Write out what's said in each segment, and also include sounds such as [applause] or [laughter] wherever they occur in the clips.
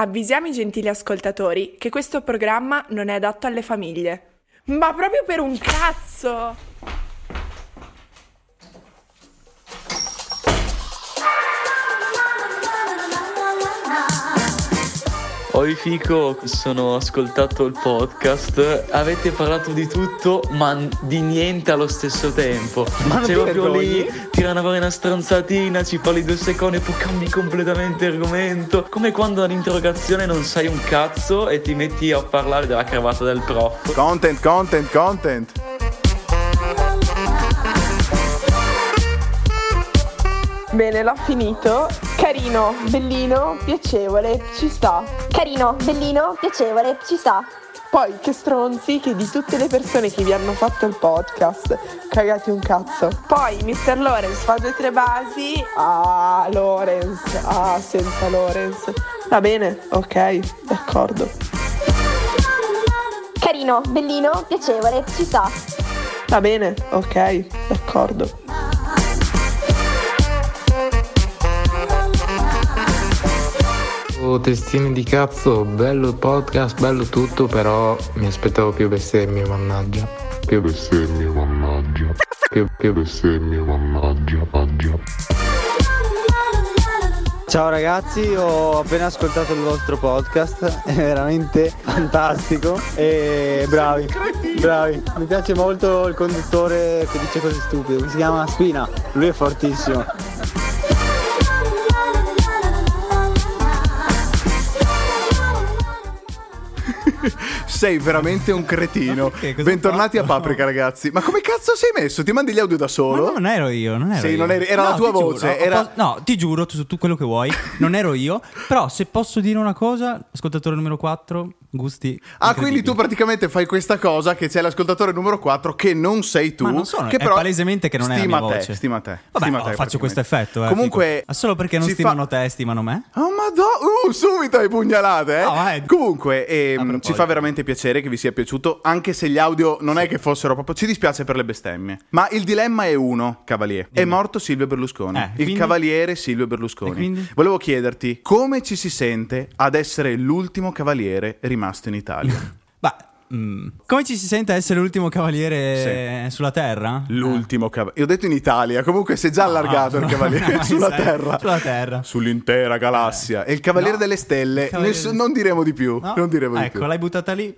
Avvisiamo i gentili ascoltatori che questo programma non è adatto alle famiglie. Ma proprio per un cazzo! Oi Fico, sono ascoltato il podcast, avete parlato di tutto ma di niente allo stesso tempo. Ma ti proprio lì, tirano fuori una stronzatina, ci parli due secondi e poi cambi completamente argomento. Come quando all'interrogazione non sai un cazzo e ti metti a parlare della cravatta del prof. Content, content, content. Bene, l'ho finito. Carino, bellino, piacevole, ci sta. Carino, bellino, piacevole, ci sta. Poi che stronzi che di tutte le persone che vi hanno fatto il podcast, cagate un cazzo. Poi Mr. Lorenz fa due tre basi. Ah, Lorenz, ah, senza Lorenz. Va bene, ok, d'accordo. Carino, bellino, piacevole, ci sta. Va bene, ok, d'accordo. Oh, testini di cazzo, bello il podcast, bello tutto, però mi aspettavo più bestemmie, mannaggia. Più bestemmie, mannaggia. Più, più bestemmie, mannaggia, mannaggia. Ciao ragazzi, ho appena ascoltato il vostro podcast, è veramente fantastico e bravi, bravi. Mi piace molto il conduttore che dice cose stupide, si chiama Spina, lui è fortissimo. Sei veramente un cretino. perché? Cosa ho Bentornati a fatto? Paprika, ragazzi. Ma come cazzo sei messo? Ti mandi gli audio da Ma solo? no, non ero io, non ero Sì, io. non eri- era la tua ti giuro, voce, ho era- no, ti giuro, tu, tu quello che vuoi, non ero io. Però se posso dire una cosa, ascoltatore numero 4, gusti. Ah, quindi tu praticamente fai questa cosa che c'è l'ascoltatore numero 4 che non sei tu. Ma non sono, che è palesemente che non è la te, voce. Stima te. Vabbè, stima oh, te, faccio questo effetto. Eh, Comunque... fico. Ma solo perché non stimano fa- te, stimano me? Oh madonna, uh, subito hai pugnalate, eh? No, eh. Comunque, ehm, ci fa veramente piacere che vi sia piaciuto, anche se gli audio non è che fossero proprio... Ci dispiace per le bestemmie. Ma il dilemma è uno, Cavalier. È morto Silvio Berlusconi. Eh, il quindi? cavaliere Silvio Berlusconi. Quindi? Volevo chiederti, come ci si sente ad essere l'ultimo cavaliere rimasto in Italia? [laughs] Bah, mm, come ci si sente essere l'ultimo cavaliere sulla Terra? L'ultimo cavaliere. Io ho detto in Italia, comunque si è già allargato Ah, il [laughs] cavaliere ma sulla Terra. Sulla Terra. Sull'intera galassia. E il cavaliere No, delle stelle, il cavaliere ness- non diremo di più. No? Non diremo di ecco, più. l'hai buttata lì.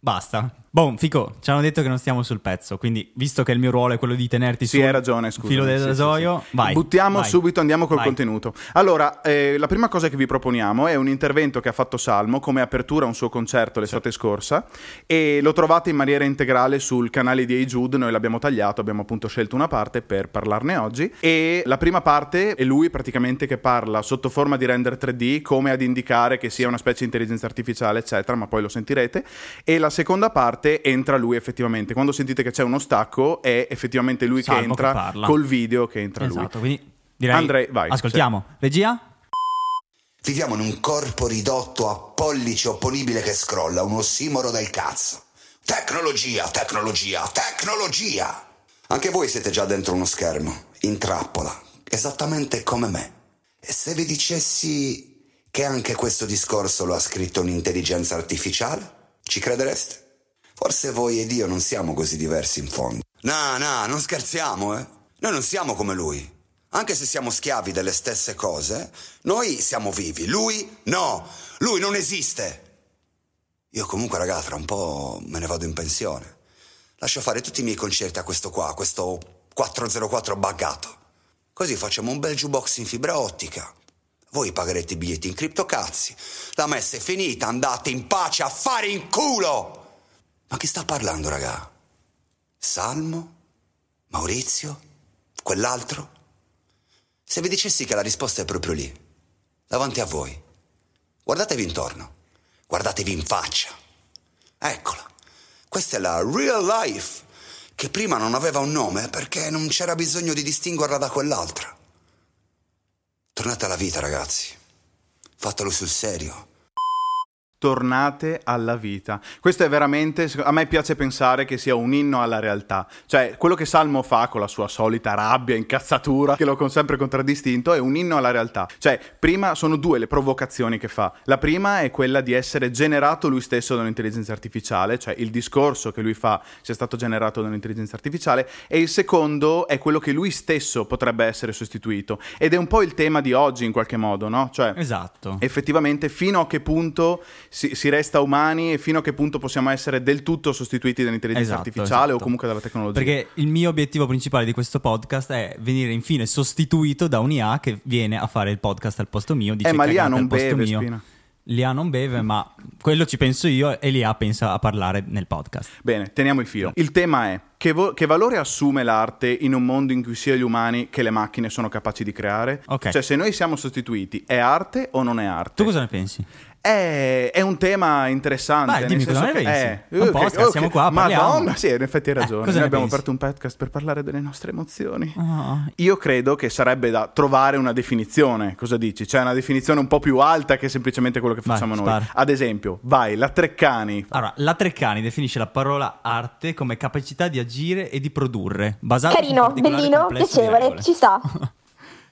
Basta. Boh, Fico, ci hanno detto che non stiamo sul pezzo. Quindi, visto che il mio ruolo è quello di tenerti Sì, sul ragione, scusa. filo del rasoio, vai. Buttiamo vai. subito, andiamo col Vai. contenuto. Allora, eh, la prima cosa che vi proponiamo è un intervento che ha fatto Salmo come apertura a un suo concerto l'estate scorsa e lo trovate in maniera integrale sul canale di Hey Jude, noi l'abbiamo tagliato, abbiamo appunto scelto una parte per parlarne oggi e la prima parte è lui praticamente che parla sotto forma di render 3D come ad indicare che sia una specie di intelligenza artificiale eccetera, ma poi lo sentirete e la seconda parte entra lui effettivamente, quando sentite che c'è uno stacco è effettivamente lui Salmo che che entra parla. col video che entra lui. Esatto, quindi direi Andrei, vai, Ascoltiamo. Regia? Viviamo in un corpo ridotto a pollice opponibile che scrolla, un ossimoro del cazzo. Tecnologia, tecnologia, tecnologia! Anche voi siete già dentro uno schermo, in trappola, esattamente come me. E se vi dicessi che anche questo discorso lo ha scritto un'intelligenza artificiale, ci credereste? Forse voi ed io non siamo così diversi in fondo. No, no, non scherziamo, eh. Noi non siamo come lui. Anche se siamo schiavi delle stesse cose, noi siamo vivi. Lui no, lui non esiste. Io comunque, raga, tra un po' me ne vado in pensione. Lascio fare tutti i miei concerti a questo qua, a questo 404 buggato. Così facciamo un bel jukebox in fibra ottica. Voi pagherete i biglietti in criptocazzi. La messa è finita, andate in pace a fare in culo! Ma chi sta parlando, raga? Salmo? Maurizio? Quell'altro? Se vi dicessi che la risposta è proprio lì, davanti a voi, guardatevi intorno, guardatevi in faccia. Eccola, questa è la real life, che prima non aveva un nome perché non c'era bisogno di distinguerla da quell'altra. Tornate alla vita, ragazzi. Fatelo sul serio. Tornate alla vita. Questo è veramente, a me piace pensare che sia un inno alla realtà. Cioè, quello che Salmo fa con la sua solita rabbia, incazzatura, che l'ho con sempre contraddistinto, è un inno alla realtà. Cioè, prima sono due le provocazioni che fa. La prima è quella di essere generato lui stesso da un'intelligenza artificiale, cioè il discorso che lui fa sia stato generato da un'intelligenza artificiale, e il secondo è quello che lui stesso potrebbe essere sostituito. Ed è un po' il tema di oggi in qualche modo, no? Cioè, Esatto. effettivamente fino a che punto si, si resta umani e fino a che punto possiamo essere del tutto sostituiti dall'intelligenza Esatto, artificiale o esatto. comunque dalla tecnologia. Perché il mio obiettivo principale di questo podcast è venire infine sostituito da un'IA che viene a fare il podcast al posto mio. Dice eh, ma l'IA non beve, mio. Spina. L'IA non beve, ma quello ci penso io e l'IA pensa a parlare nel podcast. Bene, teniamo il filo. Il tema è che, vo- che valore assume l'arte in un mondo in cui sia gli umani che le macchine sono capaci di creare? Ok. Cioè, se noi siamo sostituiti, è arte o non è arte? Tu cosa ne pensi? È, è un tema interessante. Vai, nel dimmi senso cosa ne che- pensi. eh, È un podcast, siamo qua, parliamo. Madonna, sì, in effetti hai Eh, ragione. cosa Noi abbiamo pensi? aperto un podcast per parlare delle nostre emozioni. Ah, Io credo che sarebbe da trovare una definizione. Cosa dici? Cioè, una definizione un po' più alta che semplicemente quello che Vai, facciamo noi. spara. Ad esempio, vai, la Treccani. Allora, la Treccani definisce la parola arte come capacità di agire e di produrre, basata Carino, bellino, piacevole, ci sta. [laughs]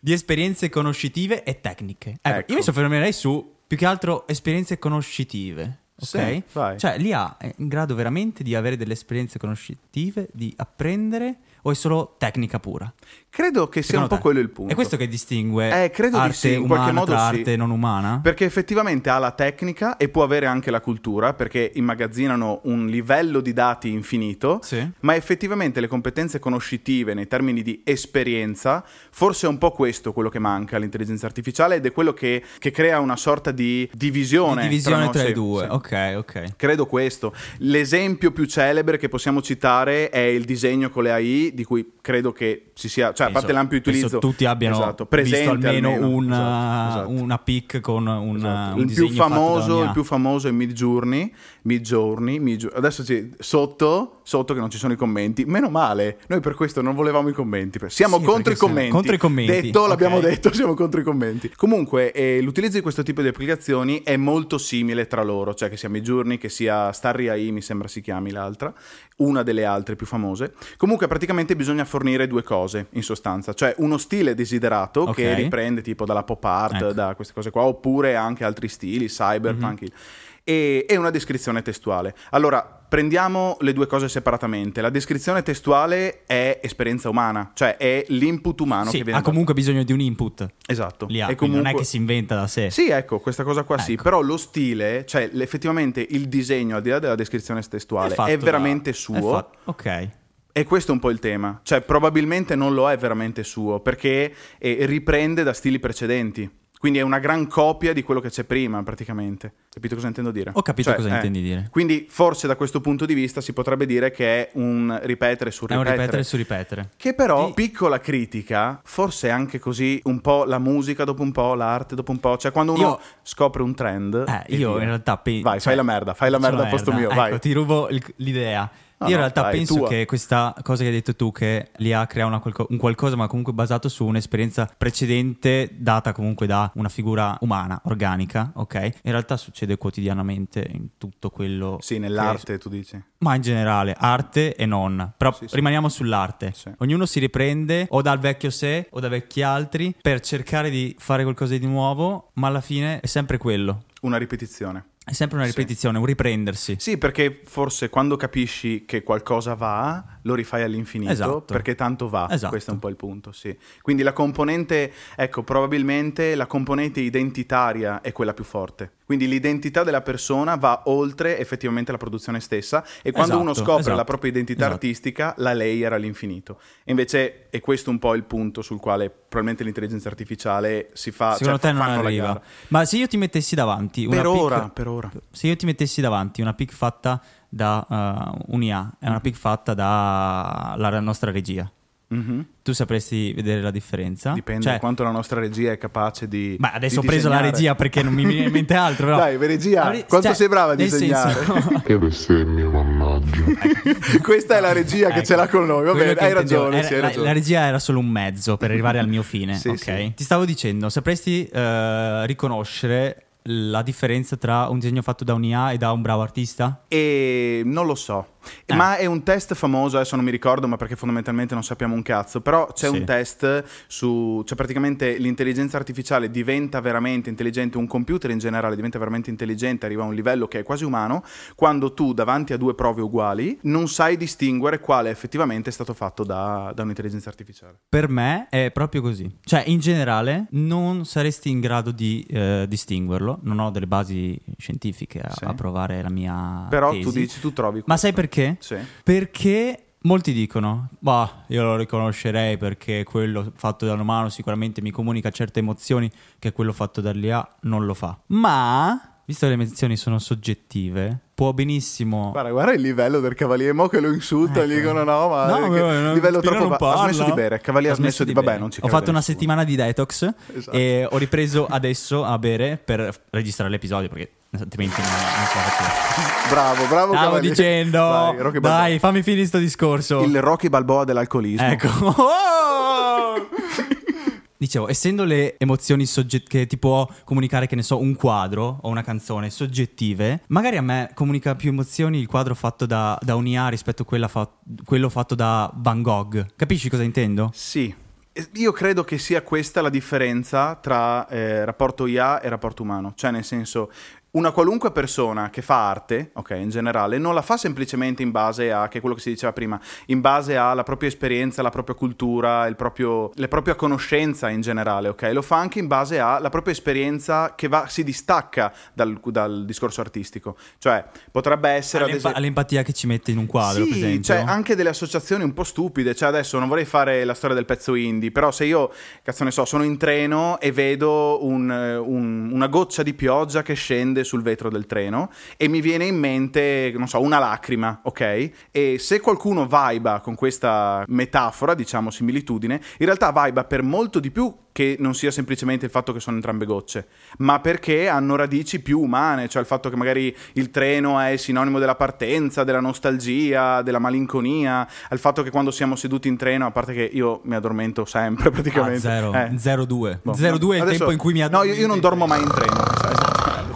di esperienze conoscitive e tecniche. Ecco, Ecco. io mi soffermerei su più che altro esperienze conoscitive. Ok? Sì. Cioè, l'IA è in grado veramente di avere delle esperienze conoscitive, di apprendere, o è solo tecnica pura? Credo che sia Secondo un po' te? quello il punto. È questo che distingue Eh, credo di arte sì, in umana qualche modo tra sì. arte non umana? Perché effettivamente ha la tecnica e può avere anche la cultura, perché immagazzinano un livello di dati infinito, Sì. ma effettivamente le competenze conoscitive nei termini di esperienza, forse è un po' questo quello che manca all'intelligenza artificiale ed è quello che, che crea una sorta di divisione, Di divisione no- tra, sì, i due. sì. Ok, ok. Credo questo. L'esempio più celebre che possiamo citare è il disegno con le AI, di cui credo che si sia, cioè a Penso- parte l'ampio utilizzo, tutti abbiano esatto, presente visto almeno, una, esatto, esatto. una pic con un, Esatto. un il, più famoso, il più famoso è Midjourney, Midjourney, Midjourney. adesso c'è sotto, sotto che non ci sono i commenti, meno male, noi per questo non volevamo i commenti, siamo Sì, contro i commenti, contro i commenti, detto, l'abbiamo ok. detto, siamo contro i commenti. Comunque eh, l'utilizzo di questo tipo di applicazioni è molto simile tra loro, cioè che sia Midjourney, che sia Starry AI, mi sembra si chiami l'altra, una delle altre più famose. Comunque praticamente bisogna fornire due cose in sostanza, cioè uno stile desiderato Ok. che riprende tipo dalla pop art, Ecco. da queste cose qua, oppure anche altri stili, cyberpunk, Mhm. e, e una descrizione testuale. Allora, prendiamo le due cose separatamente. La descrizione testuale è esperienza umana, cioè è l'input umano Sì, che viene ha comunque bisogno di un input. dato. Esatto. L'IA, E quindi non è comunque- che si inventa da sé. Sì, ecco, questa cosa qua sì, Ecco. però lo stile, cioè effettivamente il disegno, al di là della descrizione testuale, è da- veramente è suo. fa- Ok. E questo è un po' il tema. Cioè, probabilmente non lo è veramente suo, perché eh, riprende da stili precedenti. Quindi è una gran copia di quello che c'è prima, praticamente. Capito cosa intendo dire? Ho capito Cioè, cosa eh, intendi dire. Quindi, forse da questo punto di vista si potrebbe dire che è un ripetere su È un ripetere. ripetere su ripetere. Che però, Di- piccola critica, forse anche così un po' la musica dopo un po', l'arte dopo un po'. Cioè, quando uno Io- scopre un trend. Eh, io via. in realtà penso. Vai, fai la merda, fai la merda al posto mio, vai. Ecco, ti rubo l'idea. No, io in realtà penso tua. che questa cosa che hai detto tu, che l'IA crea una qualco- un qualcosa, ma comunque basato su un'esperienza precedente, data comunque da una figura umana, organica, ok? In realtà succede quotidianamente in tutto quello. Sì, che- nell'arte, tu dici. Ma in generale, arte e non. Però Sì, sì. rimaniamo sull'arte. Sì. Ognuno si riprende o dal vecchio sé o da vecchi altri per cercare di fare qualcosa di nuovo, ma alla fine è sempre quello. Una ripetizione. È sempre una Sì. ripetizione, un riprendersi. Sì, perché forse quando capisci che qualcosa va, lo rifai all'infinito, Esatto. perché tanto va. Esatto. Questo è un po' il punto, sì. Quindi la componente, ecco, probabilmente la componente identitaria è quella più forte. Quindi l'identità della persona va oltre effettivamente la produzione stessa e quando Esatto, uno scopre esatto, la propria identità esatto. artistica, la lei era all'infinito. E invece è questo un po' il punto sul quale probabilmente l'intelligenza artificiale si fa, Secondo cioè, te non arriva. Ma se io ti mettessi davanti una Per ora, per ora. Se io ti mettessi davanti una pic fatta da uh, un'IA e una pic fatta dalla nostra regia, Mhm. tu sapresti vedere la differenza? Dipende Cioè, da quanto la nostra regia è capace di. Ma adesso ho di preso la disegnare. regia perché non mi viene in mente altro. Però... [laughs] Dai, regia, La re- quanto cioè, sei brava a disegnare? senso- [laughs] Che bestemmie, mannaggia. [laughs] Questa è la regia che Ecco, ce l'ha con noi. Va quello bene, che hai ragione. era- sì, hai la, ragione. la regia era solo un mezzo per arrivare al mio fine. Sì, ok? sì. Ti stavo dicendo, sapresti eh, riconoscere la differenza tra un disegno fatto da un IA e da un bravo artista? E non lo so. Eh. Ma è un test famoso, adesso non mi ricordo, ma perché fondamentalmente non sappiamo un cazzo. Però c'è Sì. un test su. cioè praticamente l'intelligenza artificiale diventa veramente intelligente, un computer in generale diventa veramente intelligente, arriva a un livello che è quasi umano, quando tu davanti a due prove uguali non sai distinguere quale effettivamente è stato fatto da, da un'intelligenza artificiale. Per me è proprio così. Cioè, in generale, non saresti in grado di eh, distinguerlo. Non ho delle basi scientifiche a, Sì. a provare la mia. Però tesi. tu dici, tu trovi. Ma sai perché? Sì. Perché molti dicono, bah, io lo riconoscerei perché quello fatto da un umano sicuramente mi comunica certe emozioni che quello fatto dall'IA non lo fa. Ma, visto che le emozioni sono soggettive, può benissimo... Guarda, guarda il livello del cavaliere, mo che lo insulta, Ecco. gli dicono no, ma No, no, livello troppo non ba- Ha smesso di bere, Cavaliere ha smesso di, vabbè, bere. non ci Ho fatto una settimana di detox Esatto. e ho ripreso adesso a bere per registrare l'episodio perché altrimenti non, non ce la facevo. Bravo, bravo Stavo Cavaliere. dicendo, Dai, dai, fammi finire sto discorso. Il Rocky Balboa dell'alcolismo. Ecco. [laughs] Oh! [laughs] Dicevo, essendo le emozioni sogget- che ti può comunicare, che ne so, un quadro o una canzone soggettive, magari a me comunica più emozioni il quadro fatto da, da un IA rispetto a fa- quello fatto da Van Gogh. Capisci cosa intendo? Sì. Io credo che sia questa la differenza tra eh, rapporto IA e rapporto umano. Cioè, nel senso, una qualunque persona che fa arte, ok, in generale, non la fa semplicemente in base a, che è quello che si diceva prima, in base alla propria esperienza, la propria cultura, il proprio, la propria conoscenza in generale, ok? Lo fa anche in base alla propria esperienza che va, si distacca dal, dal discorso artistico. Cioè, potrebbe essere... ad All'empa- esempio- all'empatia che ci mette in un quadro, sì, per esempio. cioè anche delle associazioni un po' stupide. Cioè, adesso non vorrei fare la storia del pezzo indie, però se io, cazzo ne so, sono in treno e vedo un, un- una goccia di pioggia che scende sul vetro del treno e mi viene in mente, non so, una lacrima, ok? E se qualcuno viba con questa metafora, diciamo similitudine, in realtà viba per molto di più che non sia semplicemente il fatto che sono entrambe gocce, ma perché hanno radici più umane, cioè il fatto che magari il treno è sinonimo della partenza, della nostalgia, della malinconia, al fatto che quando siamo seduti in treno, a parte che io mi addormento sempre [laughs] praticamente. Ah, zero, Eh. 0-2. Boh, 0-2 è il adesso- tempo in cui mi No, io, io non dormo mai in treno.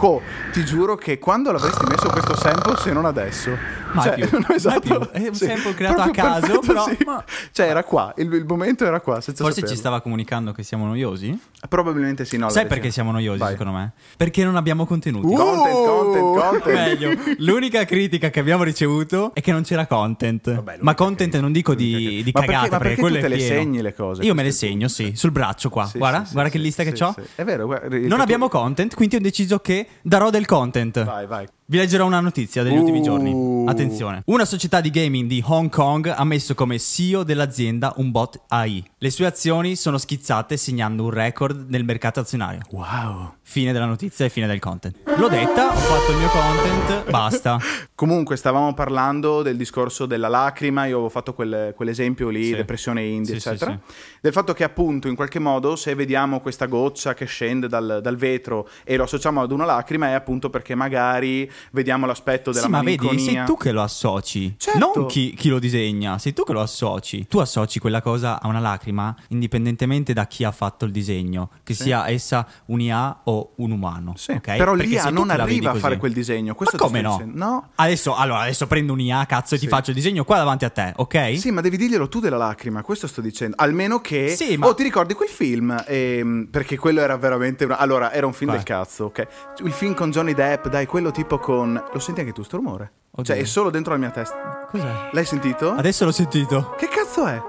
Co, ti giuro che quando l'avresti messo questo sample, se non adesso. Mai cioè, più, [laughs] no, mai esatto, più. È un sì. sample creato a caso, perfetto, però- sì. ma- Cioè, era qua, il, il momento era qua, Forse ci saperlo. stava comunicando che siamo noiosi? Probabilmente sì, no. Sai perché siamo noiosi, Vai. secondo me? Perché non abbiamo contenuti. Uh! Content, content, [laughs] content. Meglio, l'unica critica che abbiamo ricevuto è che non c'era content. l'unica ma content non dico di, di Ma perché- perché, perché te le segni le cose? Io me le segno, sì, sul braccio qua. Sì, guarda, guarda che lista che ho. È vero, guarda, Non abbiamo content, quindi ho deciso che darò del content. Vai, vai. Vi leggerò una notizia degli ultimi Uh. giorni. Attenzione. Una società di gaming di Hong Kong ha messo come CEO dell'azienda un bot AI. Le sue azioni sono schizzate segnando un record nel mercato azionario. Wow. Fine della notizia e fine del content. L'ho detta, ho fatto il mio content, basta. [laughs] Comunque, stavamo parlando del discorso della lacrima. Io avevo fatto quel- quell'esempio lì, Sì. depressione indie, Sì, eccetera. sì. Del fatto che, appunto, in qualche modo, se vediamo questa goccia che scende dal, dal vetro e lo associamo ad una lacrima, è appunto perché magari vediamo l'aspetto della Sì, ma vedi, malinconia. sei tu che lo associ, Certo. non chi, chi lo disegna, sei tu che lo associ. Tu associ quella cosa a una lacrima indipendentemente da chi ha fatto il disegno, che sia essa un IA o un umano. Sì, ok? Però Perché l'IA tu non arriva a fare quel disegno. Questo ma ti come no? dicendo. No. Adesso, allora, adesso prendo un IA, cazzo, e ti Sì. faccio il disegno qua davanti a te, ok? Sì, ma devi dirglielo tu della lacrima, questo sto dicendo. Almeno che... Sì, ma- Oh, ti ricordi quel film? Ehm, perché quello era veramente... una- Allora, era un film Quale? del cazzo, ok? Il film con Johnny Depp, dai, quello tipo con... Lo senti anche tu, sto rumore? Oddio. Cioè, è solo dentro la mia testa. Cos'è? L'hai sentito? Adesso l'ho sentito. Che cazzo è?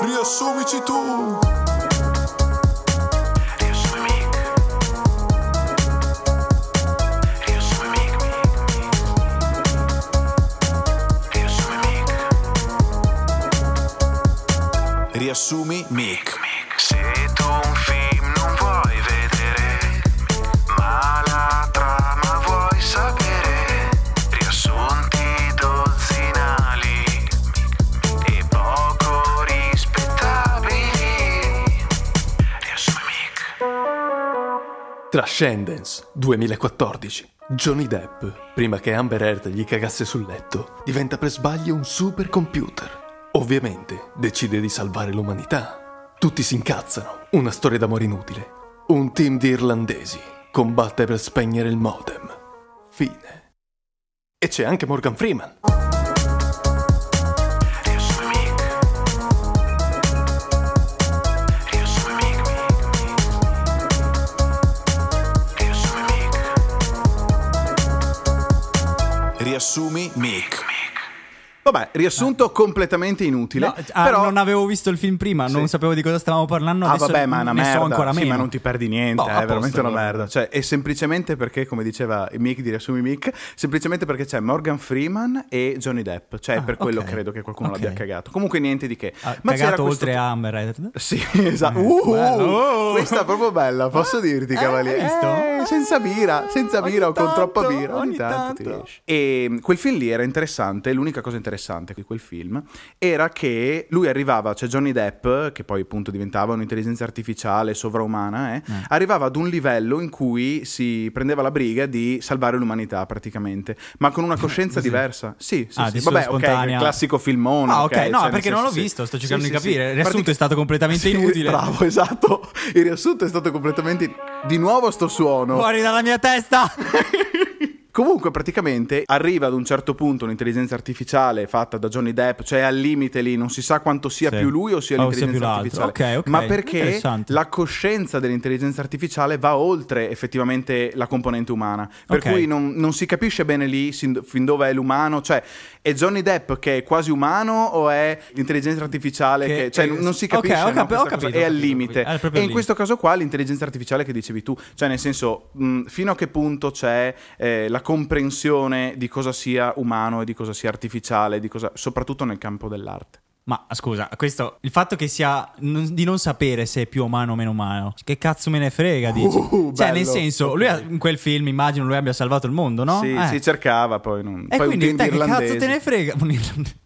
Riassumici tu. Riassumi Mick. Se tu un film non vuoi vedere, ma la trama vuoi sapere, riassunti dozzinali e poco rispettabili. Riassumi Mick. Trascendence 2014. Johnny Depp, prima che Amber Heard gli cagasse sul letto, diventa per sbaglio un supercomputer. Ovviamente decide di salvare l'umanità. Tutti si incazzano, una storia d'amore inutile. Un team di irlandesi combatte per spegnere il modem. Fine. E c'è anche Morgan Freeman. Riassumi Mick. Vabbè, riassunto completamente inutile. No, ah, però... non avevo visto il film prima, non sapevo di cosa stavamo parlando. Ah, vabbè, ma è una ne so merda. ancora Sì, meno. ma non ti perdi niente, a è posto, veramente una merda. Cioè, è semplicemente perché, come diceva Mick di Riassumi Mick, semplicemente perché c'è Morgan Freeman e Johnny Depp. Cioè, Ah, per quello ok. credo che qualcuno Ok. l'abbia cagato. Comunque, niente di che. Ha ma cagato questo- oltre a Amber Heard. Sì, esatto. Uh. Oh. Questa è proprio bella, posso dirti, cavaliere? hai visto? Eh, senza birra, senza birra o con troppa birra. Ogni, tanto. E quel film lì era interessante. L'unica cosa interessante di quel film era che lui arrivava, cioè Johnny Depp, che poi appunto diventava un'intelligenza artificiale sovraumana, eh, arrivava ad un livello in cui si prendeva la briga di salvare l'umanità praticamente, ma con una coscienza diversa. Sì, sì, Ah, sì. Vabbè, ok, spontanea- il classico filmone. Ah, ok, ok, no, cioè, perché non l'ho sì. visto, sto Sì, cercando sì, di sì. capire. Il riassunto Pratica- è stato completamente Sì, inutile. Bravo, esatto. Il riassunto è stato completamente. Di nuovo sto suono. Fuori dalla mia testa! [laughs] Comunque, praticamente arriva ad un certo punto un'intelligenza artificiale fatta da Johnny Depp, cioè al limite lì, non si sa quanto sia Sì. più lui o sia O l'intelligenza sia artificiale. Ok, ok. Ma perché la coscienza dell'intelligenza artificiale va oltre effettivamente la componente umana. Per Ok. cui non, non si capisce bene lì fin dove è l'umano. Cioè, è Johnny Depp che è quasi umano o è l'intelligenza artificiale che. Che- cioè, che- non si capisce. ho no, cosa. capito, È al limite. È E in questo caso qua l'intelligenza artificiale che dicevi tu, cioè nel senso mh, fino a che punto c'è eh, la comprensione di cosa sia umano e di cosa sia artificiale, di cosa, soprattutto nel campo dell'arte. Ma scusa, questo il fatto che sia non- di non sapere se è più umano o meno umano, che cazzo me ne frega, dici? Uh, cioè, bello. nel senso, lui ha- in quel film immagino lui abbia salvato il mondo, no? Sì, Eh. si cercava poi. Non... E poi quindi te di che cazzo te ne frega?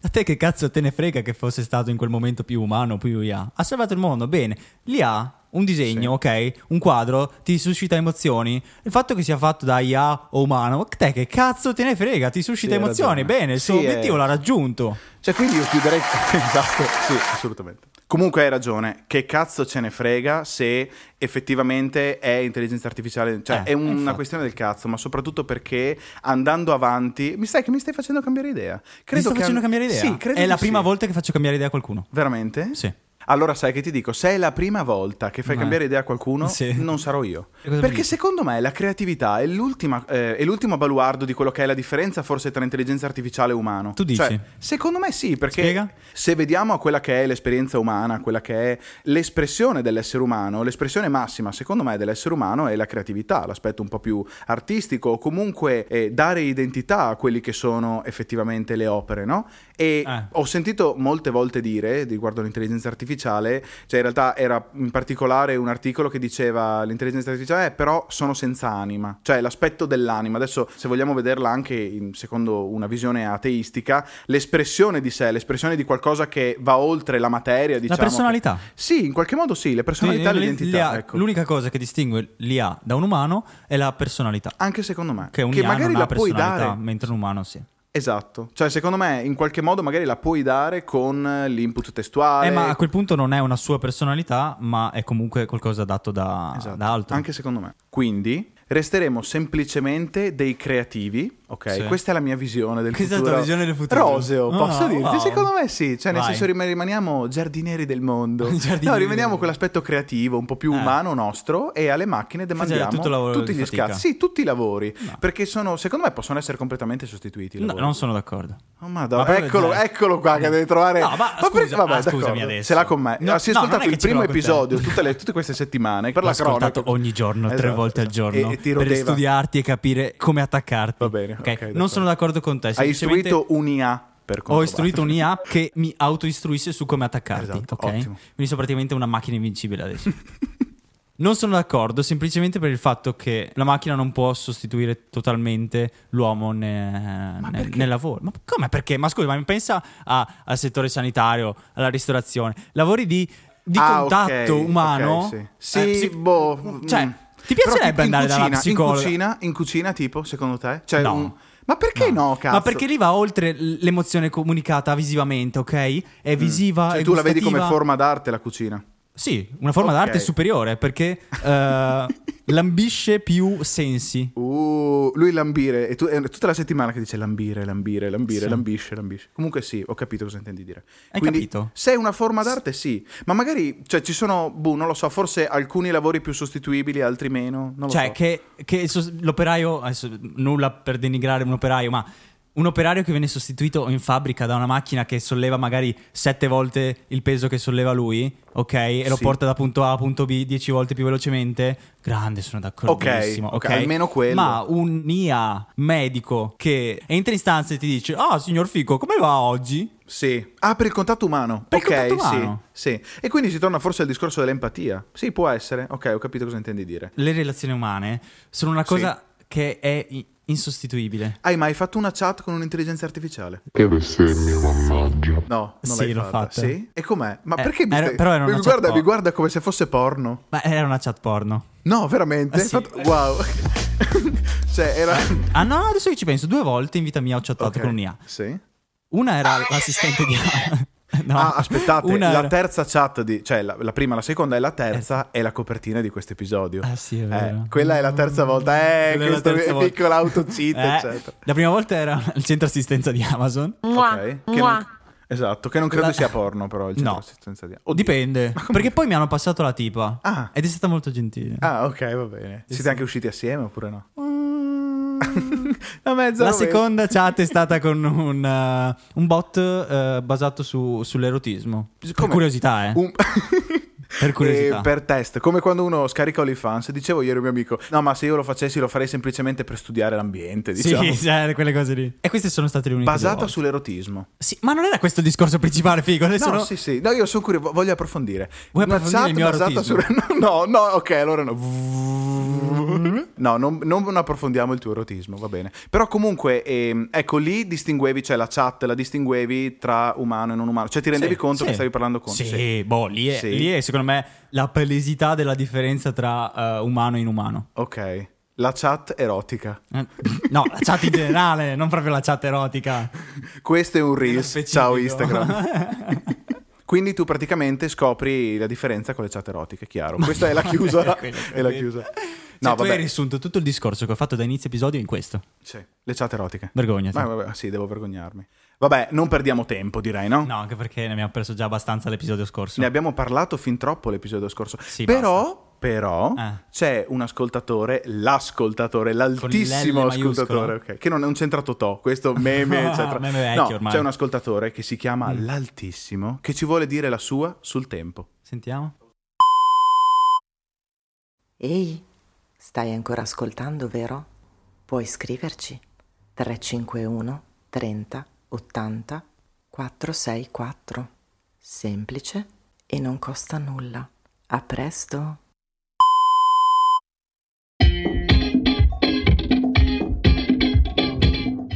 A te che cazzo te ne frega che fosse stato in quel momento più umano, più IA? Ha salvato il mondo, bene. L'IA, un disegno, ok? Un quadro, ti suscita emozioni. Il fatto che sia fatto da IA o umano, te che cazzo te ne frega? Ti suscita Sì, emozioni, bene, il Sì, suo obiettivo è- l'ha raggiunto. Cioè, quindi io chiuderei. [laughs] esatto, sì, [laughs] assolutamente. Comunque hai ragione. Che cazzo ce ne frega se effettivamente è intelligenza artificiale? Cioè, Eh, è una infatti. questione del cazzo, ma soprattutto perché andando avanti. Mi sai che mi stai facendo cambiare idea? Mi sto che facendo an- cambiare idea? Sì, credo È la prima sì. volta che faccio cambiare idea a qualcuno. Veramente? Sì. Allora sai che ti dico, se è la prima volta che fai Eh. cambiare idea a qualcuno, Sì. non sarò io. Perché secondo me la creatività è, l'ultima, eh, è l'ultimo baluardo di quello che è la differenza forse tra intelligenza artificiale e umano. Tu dici? Cioè, secondo me sì, perché Spiega? se vediamo a quella che è l'esperienza umana, quella che è l'espressione dell'essere umano, l'espressione massima secondo me dell'essere umano è la creatività, l'aspetto un po' più artistico, o comunque eh, dare identità a quelli che sono effettivamente le opere, no? E Eh. ho sentito molte volte dire riguardo all'intelligenza artificiale, cioè in realtà era in particolare un articolo che diceva l'intelligenza artificiale eh, però sono senza anima, cioè l'aspetto dell'anima. Adesso se vogliamo vederla anche in- secondo una visione ateistica, l'espressione di sé, l'espressione di qualcosa che va oltre la materia, diciamo. la personalità. che- Sì, in qualche modo sì, le personalità e l'identità, l'IA ecco. L'unica cosa che distingue l'IA da un umano è la personalità. Anche secondo me. Che un che magari la puoi dare. mentre un umano sì. Esatto, cioè secondo me in qualche modo magari la puoi dare con l'input testuale. Eh, ma a quel punto non è una sua personalità, ma è comunque qualcosa dato da, Esatto, da altro. Anche secondo me. Quindi resteremo semplicemente dei creativi, ok? Sì. Questa è la mia visione del Questa è la futuro. tua visione del futuro? Roseo, Ah, posso dirti? wow. Secondo me sì, cioè nel Vai. senso rim- rimaniamo giardinieri del mondo. [laughs] Giardinieri no, rimaniamo mondo. quell'aspetto creativo, un po' più Eh. umano nostro e alle macchine demandiamo tutto il lavoro tutti gli fatica. scazzi. Sì, tutti i lavori, perché sono, secondo me possono essere completamente sostituiti. No, non sono d'accordo. Oh, madonna, Ma eccolo, zero. eccolo qua che deve trovare. No, ma per- scusa, vabbè, ah, scusami adesso. Ce l'ha con me. No, Ah, si è no, ascoltato il primo con episodio tutte, le- tutte queste settimane per L'ho la cronaca. ascoltato ogni giorno, tre Esatto, volte al esatto. giorno, Ti per studiarti e capire come attaccarti. Va bene, Ok? ok, non sono d'accordo con te. Hai istruito un'IA per Ho istruito un'IA che mi autoistruisse su come attaccarti. Esatto, ok? ottimo. Quindi sono praticamente una macchina invincibile adesso. [laughs] Non sono d'accordo semplicemente per il fatto che la macchina non può sostituire totalmente l'uomo ne- nel, nel lavoro. Ma come perché? Ma scusa, ma pensa a- al settore sanitario, alla ristorazione, lavori di, di Ah, contatto ok, umano. ok, sì, Sì, Eh, psi- boh. Cioè, mm. Ti Però piacerebbe in andare dalla cucina, psicologa? In cucina, in cucina, tipo, secondo te? Cioè, No. un- Ma perché no, cazzo? Ma perché lì va oltre l'emozione comunicata visivamente, ok? È visiva Cioè, è tu la vedi come gustativa. forma d'arte la cucina? Sì, una forma Ok. d'arte superiore perché eh, [laughs] lambisce più sensi. Uh, lui lambire, e tu, è tutta la settimana che dice lambire, lambire, lambire, Sì. lambisce, lambisce. Comunque sì, ho capito cosa intendi dire. Hai Quindi, capito? Se è una forma d'arte, sì. Ma magari, cioè, ci sono, boh, non lo so, forse alcuni lavori più sostituibili, altri meno. Non lo Cioè, so. che, che l'operaio, adesso nulla per denigrare un operaio, ma un operaio che viene sostituito in fabbrica da una macchina che solleva magari sette volte il peso che solleva lui, ok? E lo Sì. porta da punto A a punto B dieci volte più velocemente. Grande, sono d'accordissimo. Ok, Ok, ok, almeno quello. Ma un IA medico che entra in stanza e ti dice: Ah, signor Fico, come va oggi? Sì. Ah, per il contatto umano. Per ok, contatto umano. sì, sì. E quindi si torna forse al discorso dell'empatia. Sì, può essere. Ok, ho capito cosa intendi dire. Le relazioni umane sono una cosa che è insostituibile. Hai mai fatto una chat con un'intelligenza artificiale? Che bestemmia, mannaggia. No, non Sì, l'hai l'ho fatta. fatta. Sì? E com'è? Ma Eh, perché mi era- stai... però era una mi, chat guarda, mi guarda come se fosse porno. Ma era una chat porno. No, veramente? Ah, Hai sì. fatto- Wow. [laughs] cioè, era... Ah no, adesso che ci penso, due volte in vita mia ho chattato Ok, con un IA. Sì. Una era l'assistente di... [laughs] no, ah, aspettate, una la era- terza chat di... Cioè, la, la prima, la seconda e la terza è la copertina di questo episodio. Ah sì, è Eh, vero. quella è la terza volta. Eh, Quella questo è volta. piccola autocheat, Eh, eccetera. La prima volta era il centro assistenza di Amazon. Ok. Che non- Esatto, che non credo La- sia porno, però il centro No. assistenza di... Oddio. Dipende. Perché poi mi hanno passato la tipa. Ah. Ed è stata molto gentile. Ah, ok, va bene. Siete anche usciti assieme oppure no? Mezza [laughs] La seconda chat è stata con [laughs] un, uh, un bot uh, basato su- sull'erotismo. Per Come? curiosità, eh. Un- [laughs] Per curiosità. Eh, per test, come quando uno scarica OnlyFans. Dicevo ieri a mio amico: No, ma se io lo facessi, lo farei semplicemente per studiare l'ambiente. Diciamo. Sì, cioè, quelle cose lì. E queste sono state le uniche Basata sull'erotismo. Sì, ma non era questo il discorso principale, Figo. Adesso No, no- sì, sì. No, io sono curioso, voglio approfondire. Vuoi approfondire il mio basata su- No, no, ok, allora no. No, non, non approfondiamo il tuo erotismo, va bene. Però comunque, ehm, ecco, lì distinguevi, cioè la chat la distinguevi tra umano e non umano. Cioè ti rendevi Sì, conto sì. che stavi parlando con... Sì, boh, lì è, Sì. lì è, secondo me la palesità della differenza tra eh, umano e inumano. Ok. La chat erotica. Eh, No, la chat in generale, non proprio la chat erotica. Questo è un Reels. Ciao Instagram. [laughs] Quindi tu praticamente scopri la differenza con le chat erotiche, chiaro. Questa è la [laughs] chiusa. È la chiusa. Cioè, No, tu hai vabbè. riassunto tutto il discorso che ho fatto da inizio episodio in questo. Sì, le chat erotiche. Vergognati. Ma vabbè, sì, devo vergognarmi. Vabbè, non perdiamo tempo, direi, no? No, anche perché ne abbiamo perso già abbastanza l'episodio scorso. Ne abbiamo parlato fin troppo l'episodio scorso. Sì, però, però Eh. c'è un ascoltatore, l'ascoltatore, l'altissimo ascoltatore, maiuscolo. ok, che non, non c'entra Totò, questo [laughs] meme, eccetera. Meme vecchio no, ormai. c'è un ascoltatore che si chiama Mm. l'altissimo, che ci vuole dire la sua sul tempo. Sentiamo. Ehi, stai ancora ascoltando, vero? Puoi scriverci 351 30 80 464. Semplice e non costa nulla. A presto!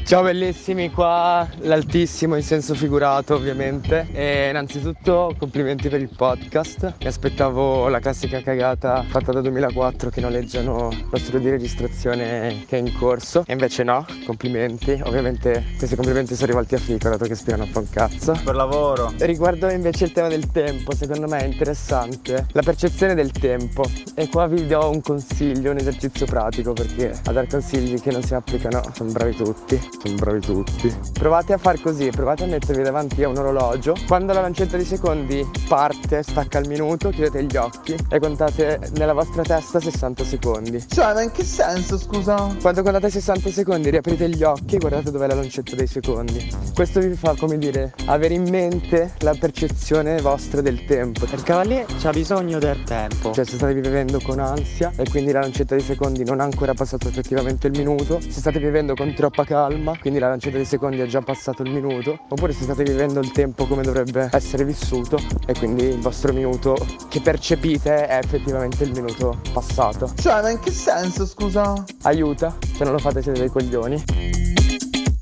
Ciao bellissimi, qua l'altissimo in senso figurato ovviamente. E innanzitutto complimenti per il podcast, mi aspettavo la classica cagata fatta da 2004 che noleggiano lo studio di registrazione che è in corso. E invece no, complimenti, ovviamente questi complimenti sono rivolti a Fico dato che spiano un po' un cazzo. Per lavoro. Riguardo invece il tema del tempo, secondo me è interessante. La percezione del tempo. E qua vi do un consiglio, un esercizio pratico perché a dar consigli che non si applicano sono bravi tutti, sono bravi tutti. Provate a far così, provate a mettervi davanti a un orologio, quando la lancetta di secondi parte, stacca il minuto, chiudete gli occhi e contate nella vostra testa 60 secondi. Cioè, ma in che senso, scusa? Quando contate 60 secondi riaprite gli occhi e guardate dov'è la lancetta dei secondi. Questo vi fa, come dire, avere in mente la percezione vostra del tempo. Il cavaliere c'ha bisogno del tempo. Cioè se state vivendo con ansia e quindi la lancetta dei secondi non ha ancora passato effettivamente il minuto, se state vivendo con troppa calma, quindi la lancetta dei secondi ha già passato il minuto, oppure se state vivendo il tempo come dovrebbe essere vissuto e quindi il vostro minuto che percepite è effettivamente il minuto passato. Cioè, ma in che senso, scusa? Aiuta, se non lo fate siete dei coglioni,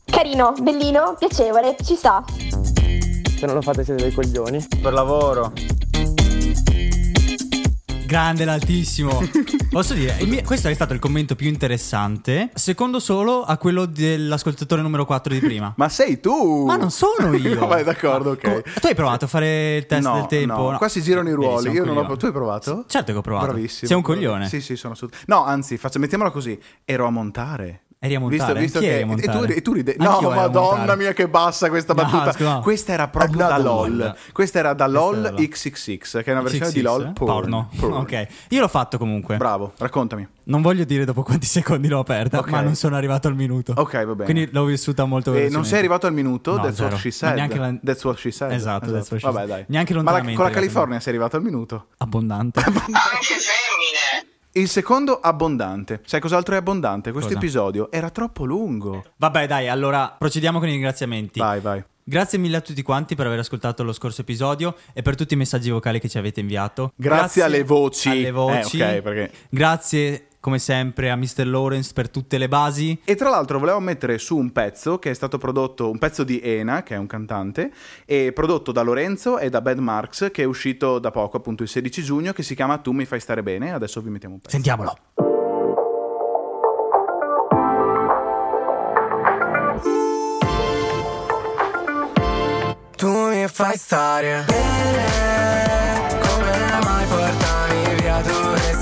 Carino, bellino, piacevole, ci sta. se non lo fate siete dei coglioni. Per lavoro. Grande l'altissimo. [laughs] Posso dire, mio- questo è stato il commento più interessante, secondo solo a quello dell'ascoltatore numero 4 di prima. Ma sei tu! Ma non sono [laughs] io. Vabbè, d'accordo, ok. Co- tu hai provato a fare il test no, del tempo? no, qua si girano i ruoli. Io non ho. Tu hai provato? Certo che ho provato. Bravissimo. Sei un coglione. Sì, sì, sono assolutamente. No, anzi, faccia- mettiamola così. Ero a montare. Eri a montare? Visto, visto che e tu, e tu ride- Anch'io No, madonna mia, che bassa questa No, battuta. scusa. Questa era proprio da LOL. Questa era da LOL era- XXX, che è una versione di XXX, LOL eh? porn. Porno. Ok. Io l'ho fatto comunque. Bravo, raccontami. Non voglio dire dopo quanti secondi l'ho aperta, Ok. ma non sono arrivato al minuto. Ok, va bene. Quindi l'ho vissuta molto E velocemente. non sei arrivato al minuto? No, that's zero. what she said. neanche la- That's what she said. Esatto, that's what she Vabbè, said. dai. Neanche Ma la- lontanamente con la California sei arrivato al minuto? Abbondante. Il secondo abbondante. Sai cos'altro è abbondante? Questo Cosa? episodio era troppo lungo. Vabbè, dai, allora procediamo con i ringraziamenti. Vai, vai. Grazie mille a tutti quanti per aver ascoltato lo scorso episodio e per tutti i messaggi vocali che ci avete inviato. Grazie alle voci. Alle voci. Eh, ok, perché- Grazie come sempre a Mr. Lawrence per tutte le basi. E tra l'altro volevo mettere su un pezzo che è stato prodotto, un pezzo di Ena, che è un cantante, e prodotto da Lorenzo e da Bad Marks, che è uscito da poco, appunto il 16 giugno, che si chiama Tu mi fai stare bene. Adesso vi mettiamo un pezzo. Sentiamolo. Tu mi fai stare bene Come mai portami via dove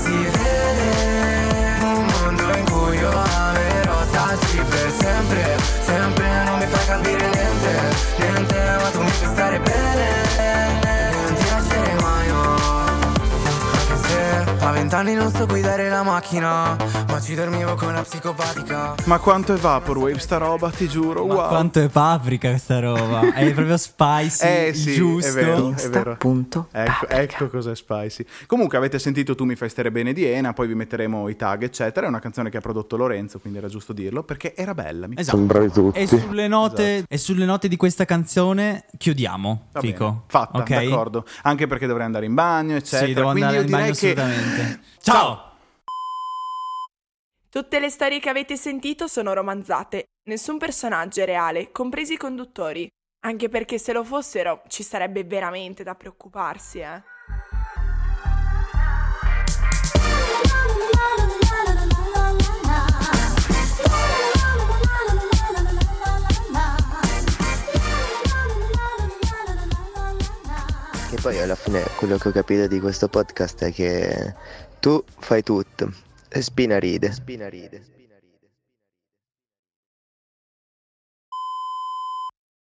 vent'anni non so guidare la macchina Ma ci dormivo con la psicopatica Ma quanto è Vaporwave sta roba, ti giuro, Ma wow. quanto è paprika questa roba? [laughs] È proprio spicy, Eh sì, giusto. è vero, è vero. punto Ecco, ecco cos'è spicy. Comunque avete sentito Tu mi fai stare bene di Ena, poi vi metteremo i tag, eccetera. È una canzone che ha prodotto Lorenzo, quindi era giusto dirlo, perché era bella. Mi Esatto. Bravi tutti. E sulle, note, e sulle note di questa canzone chiudiamo, Va bene, Fico. Fatta, Ok? d'accordo. Anche perché dovrei andare in bagno, eccetera. Sì, devo Quindi andare io in bagno direi che assolutamente. [laughs] Ciao! Tutte le storie che avete sentito sono romanzate, nessun personaggio è reale, compresi i conduttori. Anche perché se lo fossero ci sarebbe veramente da preoccuparsi, eh. Che poi alla fine quello che ho capito di questo podcast è che tu fai tutto Spina ride. Spina ride.